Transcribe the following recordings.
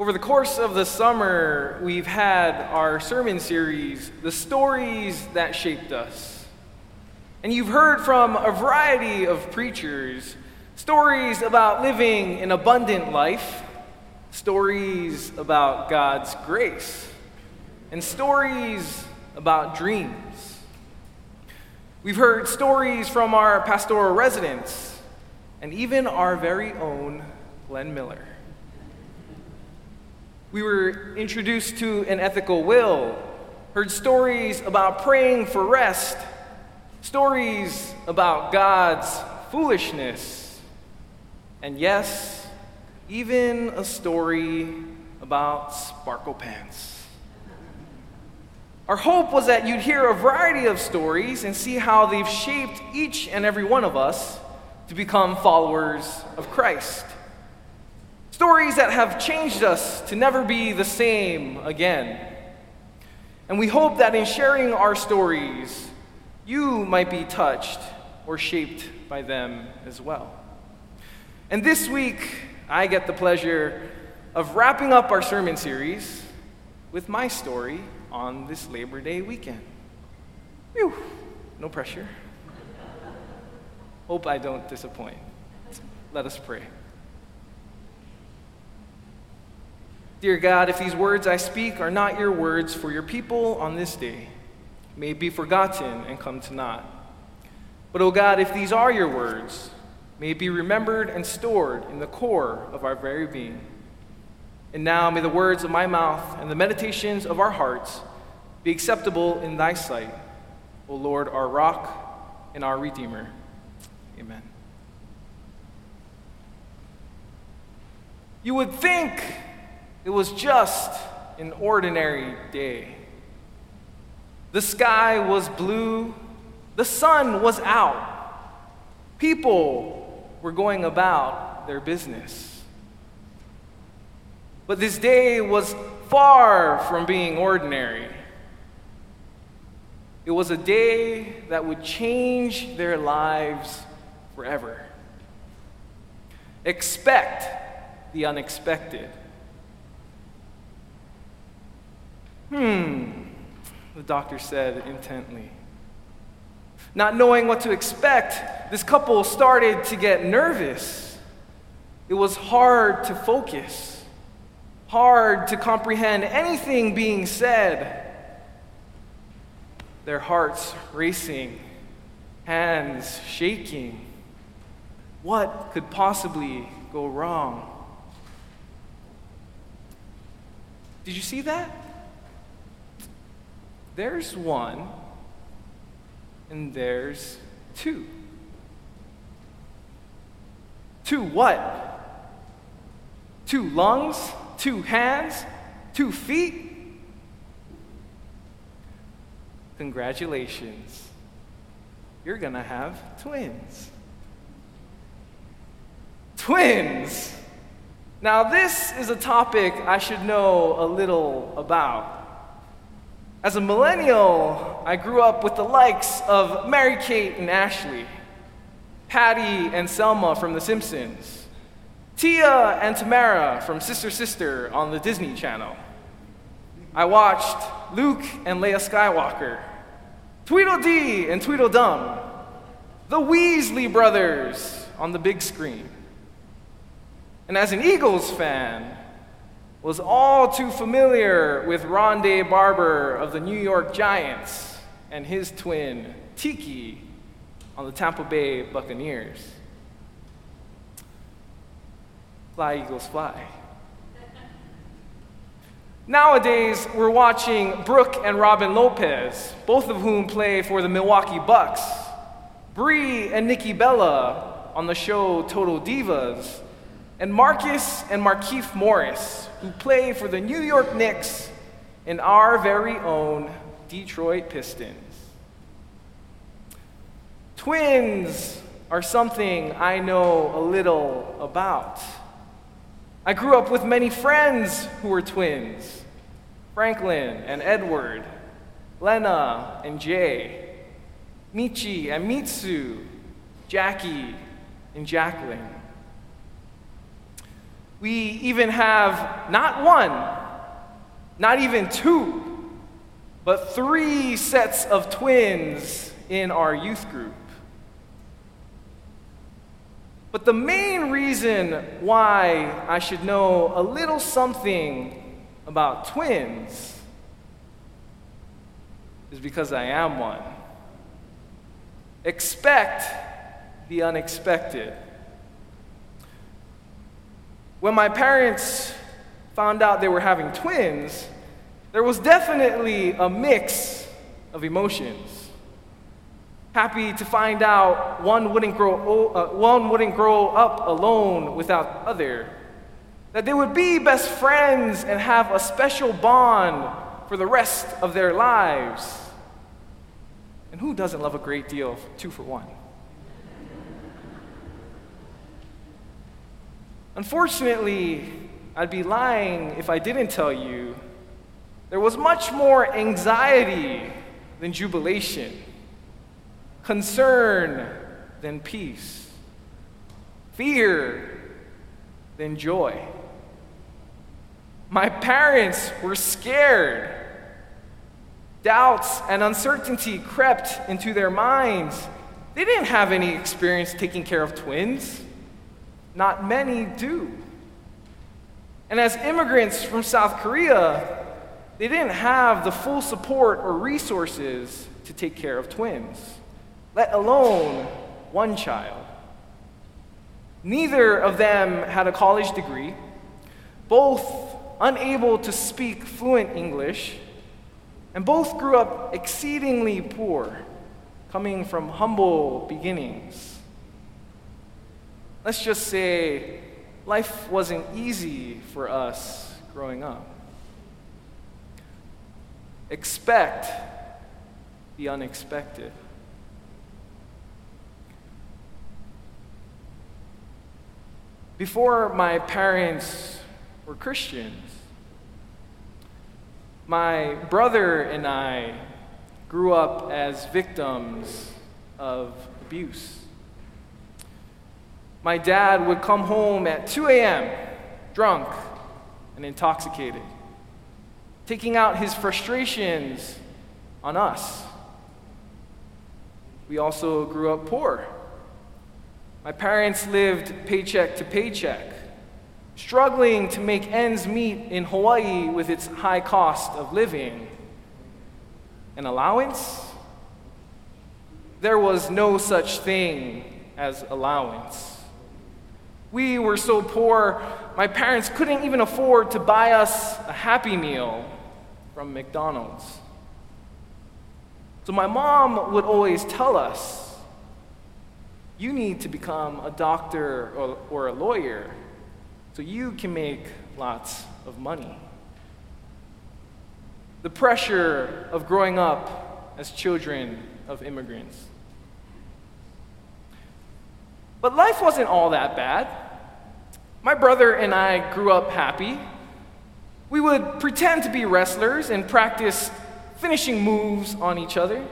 Over the course of the summer, we've had our sermon series, The Stories That Shaped Us. And you've heard from a variety of preachers stories about living an abundant life, stories about God's grace, and stories about dreams. We've heard stories from our pastoral residents and even our very own Glenn Miller. We were introduced to an ethical will, heard stories about praying for rest, stories about God's foolishness, and yes, even a story about sparkle pants. Our hope was that you'd hear a variety of stories and see how they've shaped each and every one of us to become followers of Christ. Stories that have changed us to never be the same again. And we hope that in sharing our stories, you might be touched or shaped by them as well. And this week, I get the pleasure of wrapping up our sermon series with my story on this Labor Day weekend. Whew, no pressure. Hope I don't disappoint. Let us pray. Dear God, if these words I speak are not your words for your people on this day, may be forgotten and come to naught. But, O oh God, if these are your words, may it be remembered and stored in the core of our very being. And now may the words of my mouth and the meditations of our hearts be acceptable in thy sight, O Lord, our rock and our Redeemer. Amen. You would think it was just an ordinary day. The sky was blue, the sun was out. People were going about their business. But this day was far from being ordinary. It was a day that would change their lives forever. Expect the unexpected. Hmm, the doctor said intently. Not knowing what to expect, this couple started to get nervous. It was hard to focus, hard to comprehend anything being said. Their hearts racing, hands shaking. What could possibly go wrong? Did you see that? There's one, and there's two. Two what? Two lungs? Two hands? Two feet? Congratulations. You're going to have twins. Twins! Now, this is a topic I should know a little about. As a millennial, I grew up with the likes of Mary Kate and Ashley, Patty and Selma from The Simpsons, Tia and Tamera from Sister Sister on the Disney Channel. I watched Luke and Leia Skywalker, Tweedledee and Tweedledum, the Weasley brothers on the big screen. And as an Eagles fan, was all too familiar with Rondé Barber of the New York Giants and his twin, Tiki, on the Tampa Bay Buccaneers. Fly, Eagles, fly. Nowadays, we're watching Brook and Robin Lopez, both of whom play for the Milwaukee Bucks, Brie and Nikki Bella on the show Total Divas, and Marcus and Markieff Morris, who play for the New York Knicks and our very own Detroit Pistons. Twins are something I know a little about. I grew up with many friends who were twins Franklin and Edward, Lena and Jay, Michi and Mitsu, Jackie and Jacqueline. We even have not one, not even two, but three sets of twins in our youth group. But the main reason why I should know a little something about twins is because I am one. Expect the unexpected. When my parents found out they were having twins, there was definitely a mix of emotions happy to find out one wouldn't grow, uh, one wouldn't grow up alone without the other, that they would be best friends and have a special bond for the rest of their lives. And who doesn't love a great deal of two for one? Unfortunately, I'd be lying if I didn't tell you there was much more anxiety than jubilation concern than peace, fear than joy. My parents were scared. Doubts and uncertainty crept into their minds. They didn't have any experience taking care of twins. Not many do. And as immigrants from South Korea, they didn't have the full support or resources to take care of twins let alone one child. Neither of them had a college degree, both unable to speak fluent English, and both grew up exceedingly poor, coming from humble beginnings. Let's just say life wasn't easy for us growing up. Expect the unexpected. Before my parents were Christians, my brother and I grew up as victims of abuse. My dad would come home at 2 a.m., drunk and intoxicated, taking out his frustrations on us. We also grew up poor. My parents lived paycheck to paycheck, struggling to make ends meet in Hawaii with its high cost of living. An allowance? There was no such thing as allowance. We were so poor, my parents couldn't even afford to buy us a Happy Meal from McDonald's. So my mom would always tell us you need to become a doctor or, or a lawyer so you can make lots of money. The pressure of growing up as children of immigrants. But life wasn't all that bad. My brother and I grew up happy. We would pretend to be wrestlers and practice finishing moves on each other.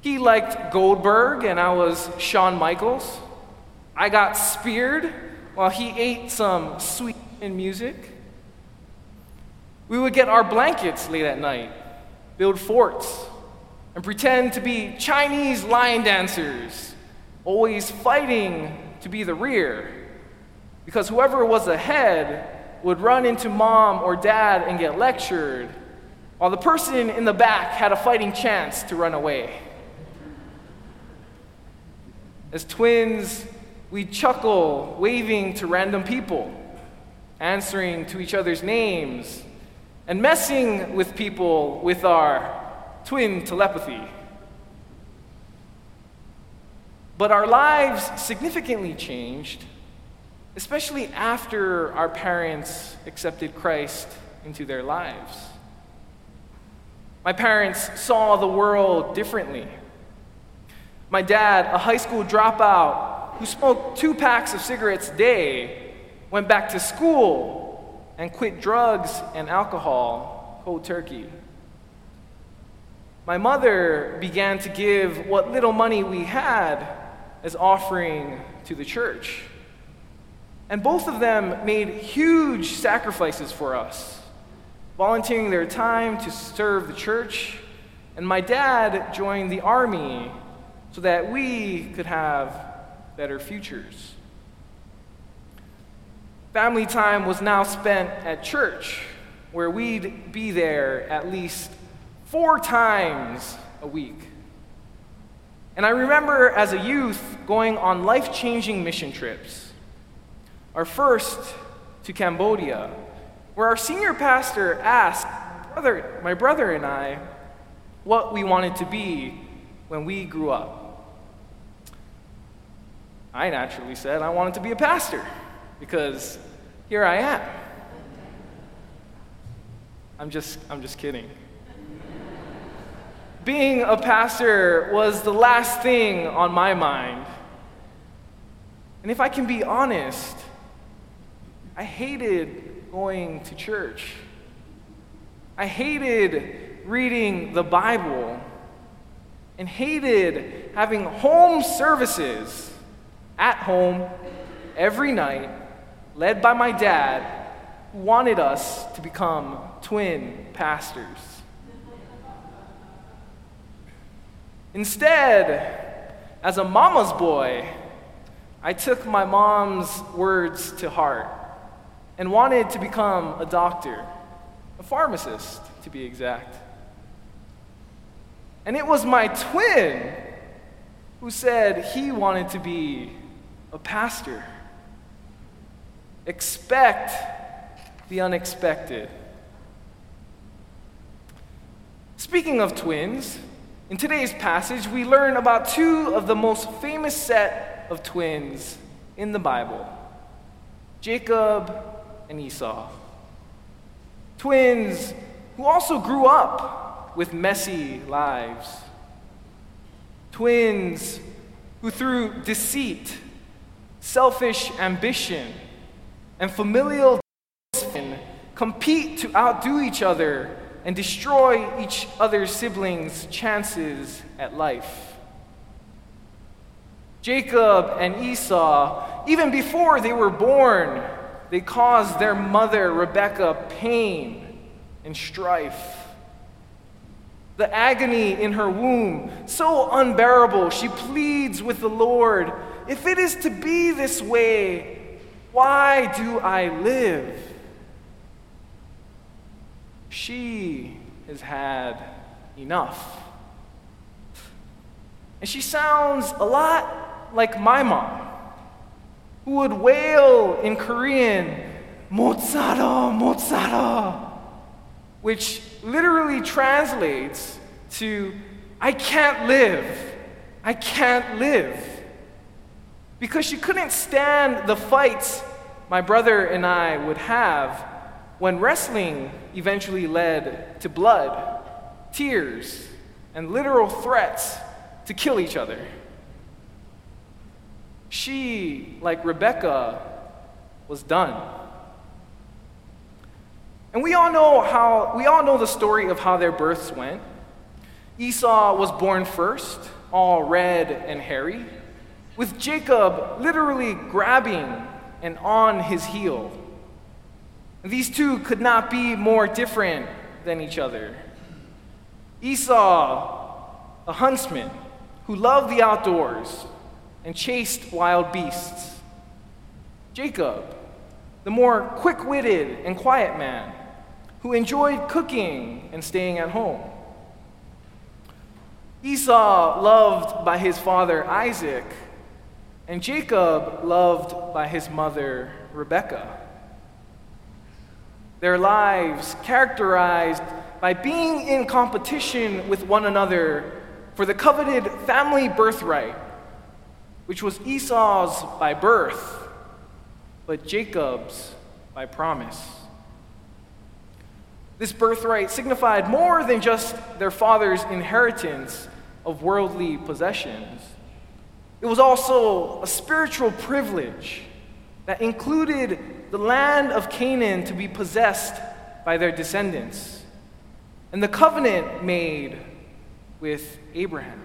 He liked Goldberg, and I was Shawn Michaels. I got speared while he ate some sweet music. We would get our blankets late at night, build forts, and pretend to be Chinese lion dancers, always fighting to be the rear. Because whoever was ahead would run into mom or dad and get lectured, while the person in the back had a fighting chance to run away. As twins, we chuckle, waving to random people, answering to each other's names, and messing with people with our twin telepathy. But our lives significantly changed, especially after our parents accepted Christ into their lives. My parents saw the world differently. My dad, a high school dropout who smoked two packs of cigarettes a day, went back to school and quit drugs and alcohol cold turkey. My mother began to give what little money we had as offering to the church. And both of them made huge sacrifices for us, volunteering their time to serve the church. And my dad joined the army so that we could have better futures. Family time was now spent at church, where we'd be there at least four times a week. And I remember as a youth going on life changing mission trips. Our first to Cambodia, where our senior pastor asked brother, my brother and I what we wanted to be when we grew up. I naturally said I wanted to be a pastor because here I am. I'm just, I'm just kidding. Being a pastor was the last thing on my mind. And if I can be honest, I hated going to church. I hated reading the Bible and hated having home services at home every night, led by my dad, who wanted us to become twin pastors. Instead, as a mama's boy, I took my mom's words to heart and wanted to become a doctor, a pharmacist to be exact. And it was my twin who said he wanted to be a pastor. Expect the unexpected. Speaking of twins, in today's passage, we learn about two of the most famous set of twins in the Bible Jacob and Esau. Twins who also grew up with messy lives. Twins who, through deceit, selfish ambition, and familial compete to outdo each other and destroy each other's siblings' chances at life. Jacob and Esau, even before they were born, they caused their mother, Rebekah, pain and strife. The agony in her womb, so unbearable, she pleads with the Lord If it is to be this way, why do I live? She has had enough. And she sounds a lot like my mom who would wail in Korean, Motsara, Motsara, which literally translates to, I can't live, I can't live. Because she couldn't stand the fights my brother and I would have when wrestling eventually led to blood, tears, and literal threats to kill each other. She, like Rebecca, was done. And we all know how we all know the story of how their births went. Esau was born first, all red and hairy, with Jacob literally grabbing and on his heel. These two could not be more different than each other. Esau, a huntsman who loved the outdoors, and chased wild beasts. Jacob, the more quick witted and quiet man, who enjoyed cooking and staying at home. Esau, loved by his father Isaac, and Jacob, loved by his mother Rebekah. Their lives characterized by being in competition with one another for the coveted family birthright which was Esau's by birth, but Jacob's by promise. This birthright signified more than just their father's inheritance of worldly possessions. It was also a spiritual privilege that included the land of Canaan to be possessed by their descendants and the covenant made with Abraham.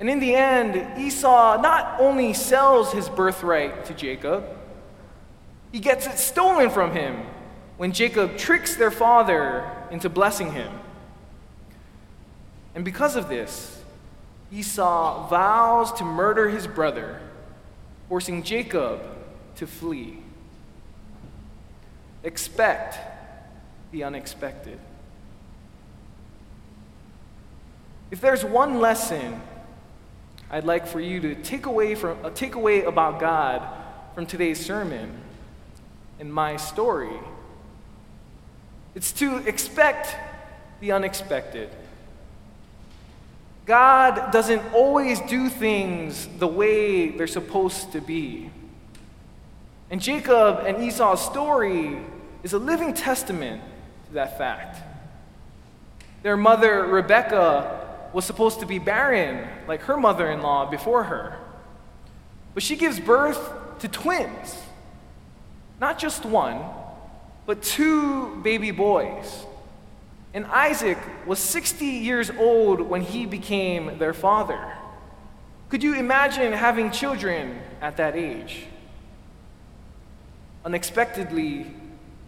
And in the end, Esau not only sells his birthright to Jacob, he gets it stolen from him when Jacob tricks their father into blessing him. And because of this, Esau vows to murder his brother, forcing Jacob to flee. Expect the unexpected. If there's one lesson I'd like for you to take away, from, uh, take away about God from today's sermon and my story, it's to expect the unexpected. God doesn't always do things the way they're supposed to be. And Jacob and Esau's story is a living testament to that fact. Their mother, Rebecca, was supposed to be barren, like her mother in law before her. But she gives birth to twins. Not just one, but two baby boys. And Isaac was 60 years old when he became their father. Could you imagine having children at that age? Unexpectedly,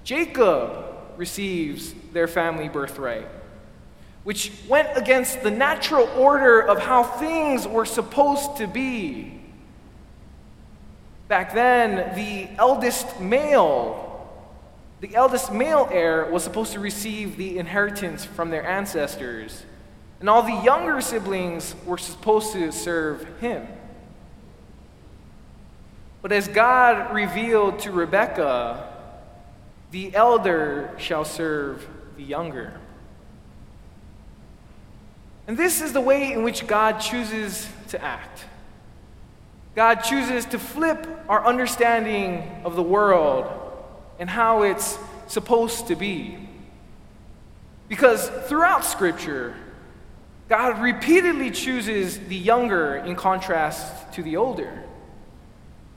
Jacob receives their family birthright which went against the natural order of how things were supposed to be. Back then, the eldest male, the eldest male heir was supposed to receive the inheritance from their ancestors, and all the younger siblings were supposed to serve him. But as God revealed to Rebekah, the elder shall serve the younger. And this is the way in which God chooses to act. God chooses to flip our understanding of the world and how it's supposed to be. Because throughout Scripture, God repeatedly chooses the younger in contrast to the older.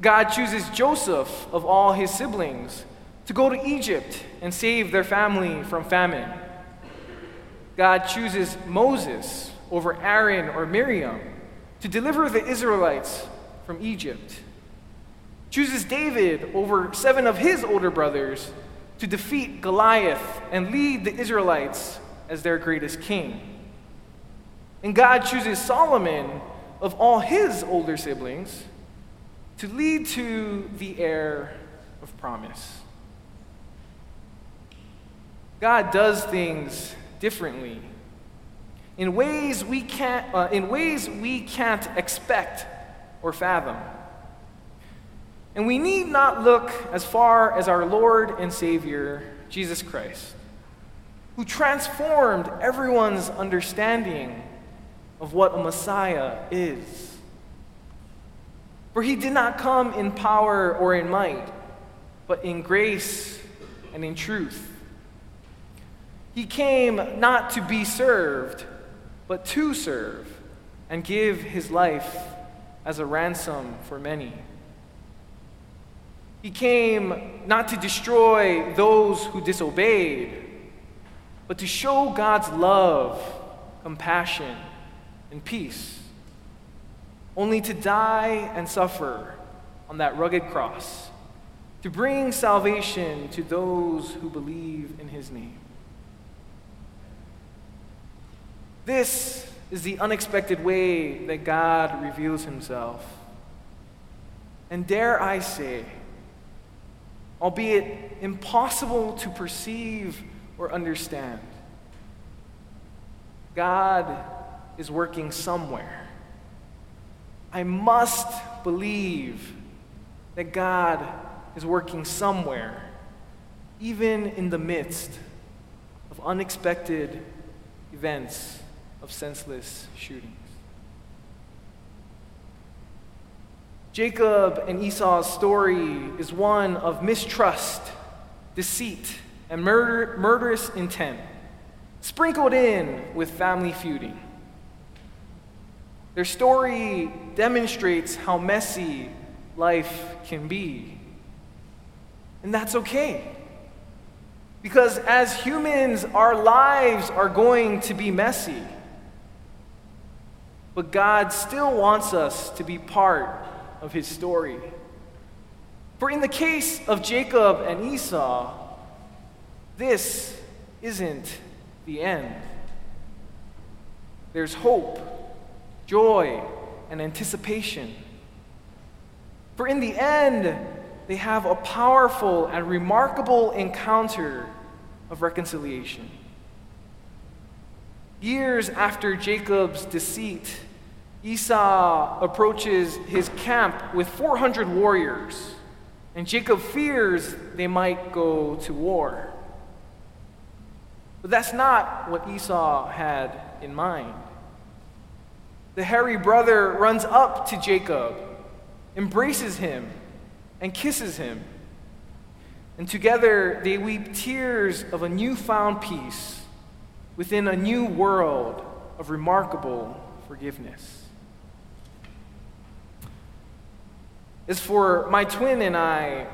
God chooses Joseph of all his siblings to go to Egypt and save their family from famine. God chooses Moses over Aaron or Miriam to deliver the Israelites from Egypt. Chooses David over seven of his older brothers to defeat Goliath and lead the Israelites as their greatest king. And God chooses Solomon of all his older siblings to lead to the heir of promise. God does things differently in ways we can't, uh, in ways we can't expect or fathom. And we need not look as far as our Lord and Savior, Jesus Christ, who transformed everyone's understanding of what a Messiah is. For he did not come in power or in might, but in grace and in truth. He came not to be served, but to serve and give his life as a ransom for many. He came not to destroy those who disobeyed, but to show God's love, compassion, and peace. Only to die and suffer on that rugged cross, to bring salvation to those who believe in his name. This is the unexpected way that God reveals himself. And dare I say, albeit impossible to perceive or understand, God is working somewhere. I must believe that God is working somewhere, even in the midst of unexpected events of senseless shootings. Jacob and Esau's story is one of mistrust, deceit, and murder, murderous intent, sprinkled in with family feuding. Their story demonstrates how messy life can be. And that's okay. Because as humans, our lives are going to be messy. but God still wants us to be part of his story. For in the case of Jacob and Esau, this isn't the end. There's hope, joy, and anticipation. For in the end, they have a powerful and remarkable encounter of reconciliation. Years after Jacob's deceit, Esau approaches his camp with 400 warriors, and Jacob fears they might go to war. But that's not what Esau had in mind. The hairy brother runs up to Jacob, embraces him, and kisses him. And together they weep tears of a newfound peace within a new world of remarkable forgiveness. As for my twin and I,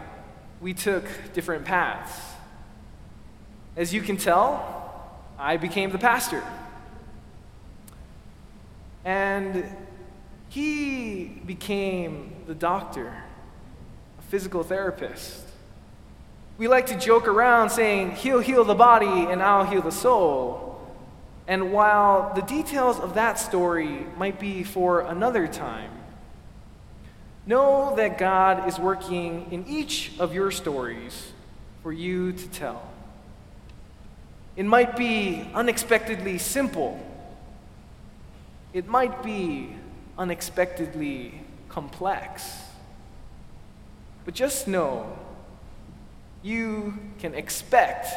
we took different paths. As you can tell, I became the pastor. And he became the doctor, a physical therapist. We like to joke around saying, He'll heal the body and I'll heal the soul. And while the details of that story might be for another time, know that God is working in each of your stories for you to tell. It might be unexpectedly simple it might be unexpectedly complex. But just know you can expect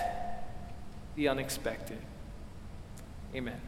the unexpected. Amen.